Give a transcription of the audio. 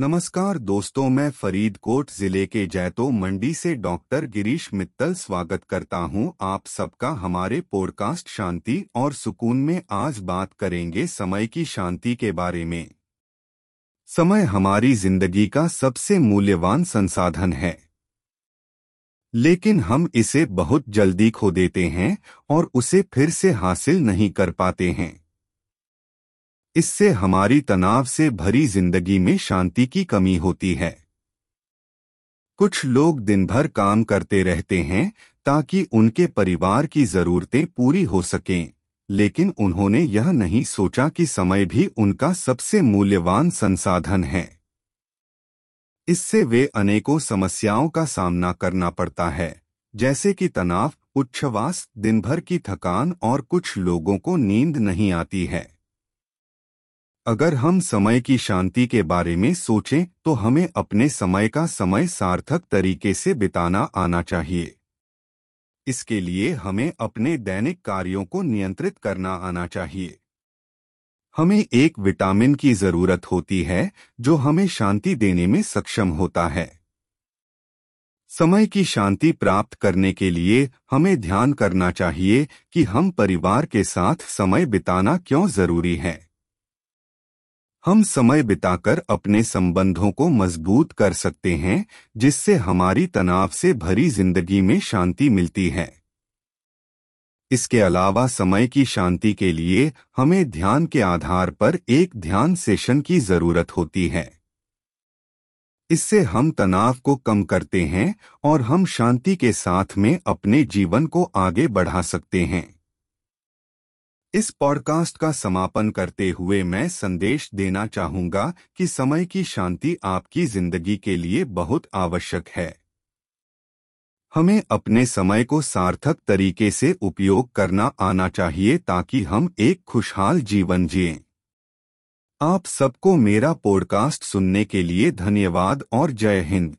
नमस्कार दोस्तों, मैं फरीदकोट ज़िले के जैतो मंडी से डॉक्टर गिरीश मित्तल स्वागत करता हूँ। आप सबका हमारे पॉडकास्ट शांति और सुकून में आज बात करेंगे समय की शांति के बारे में। समय हमारी ज़िंदगी का सबसे मूल्यवान संसाधन है। लेकिन हम इसे बहुत जल्दी खो देते हैं और उसे फिर से हासिल नहीं कर पाते हैं। इससे हमारी तनाव से भरी ज़िंदगी में शांति की कमी होती है। कुछ लोग दिन भर काम करते रहते हैं ताकि उनके परिवार की जरूरतें पूरी हो सकें, लेकिन उन्होंने यह नहीं सोचा कि समय भी उनका सबसे मूल्यवान संसाधन है। इससे वे अनेकों समस्याओं का सामना करना पड़ता है, जैसे कि तनाव, उच्छ्वास दिन भर की थकान और कुछ लोगों को नींद नहीं आती है। अगर हम समय की शांति के बारे में सोचें तो हमें अपने समय का समय सार्थक तरीके से बिताना आना चाहिए। इसके लिए हमें अपने दैनिक कार्यों को नियंत्रित करना आना चाहिए। हमें एक विटामिन की ज़रूरत होती है, जो हमें शांति देने में सक्षम होता है। समय की शांति प्राप्त करने के लिए हमें ध्यान करना चाहिए कि हम परिवार के साथ समय बिताना क्यों ज़रूरी है। हम समय बिताकर अपने संबंधों को मज़बूत कर सकते हैं, जिससे हमारी तनाव से भरी ज़िंदगी में शांति मिलती है। इसके अलावा समय की शांति के लिए हमें ध्यान के आधार पर एक ध्यान सेशन की ज़रूरत होती है। इससे हम तनाव को कम करते हैं और हम शांति के साथ में अपने जीवन को आगे बढ़ा सकते हैं। इस पॉडकास्ट का समापन करते हुए मैं संदेश देना चाहूँगा कि समय की शांति आपकी ज़िंदगी के लिए बहुत आवश्यक है हमें अपने समय को सार्थक तरीके से उपयोग करना आना चाहिए ताकि हम एक खुशहाल जीवन जिएँ। आप सबको मेरा पॉडकास्ट सुनने के लिए धन्यवाद और जय हिंद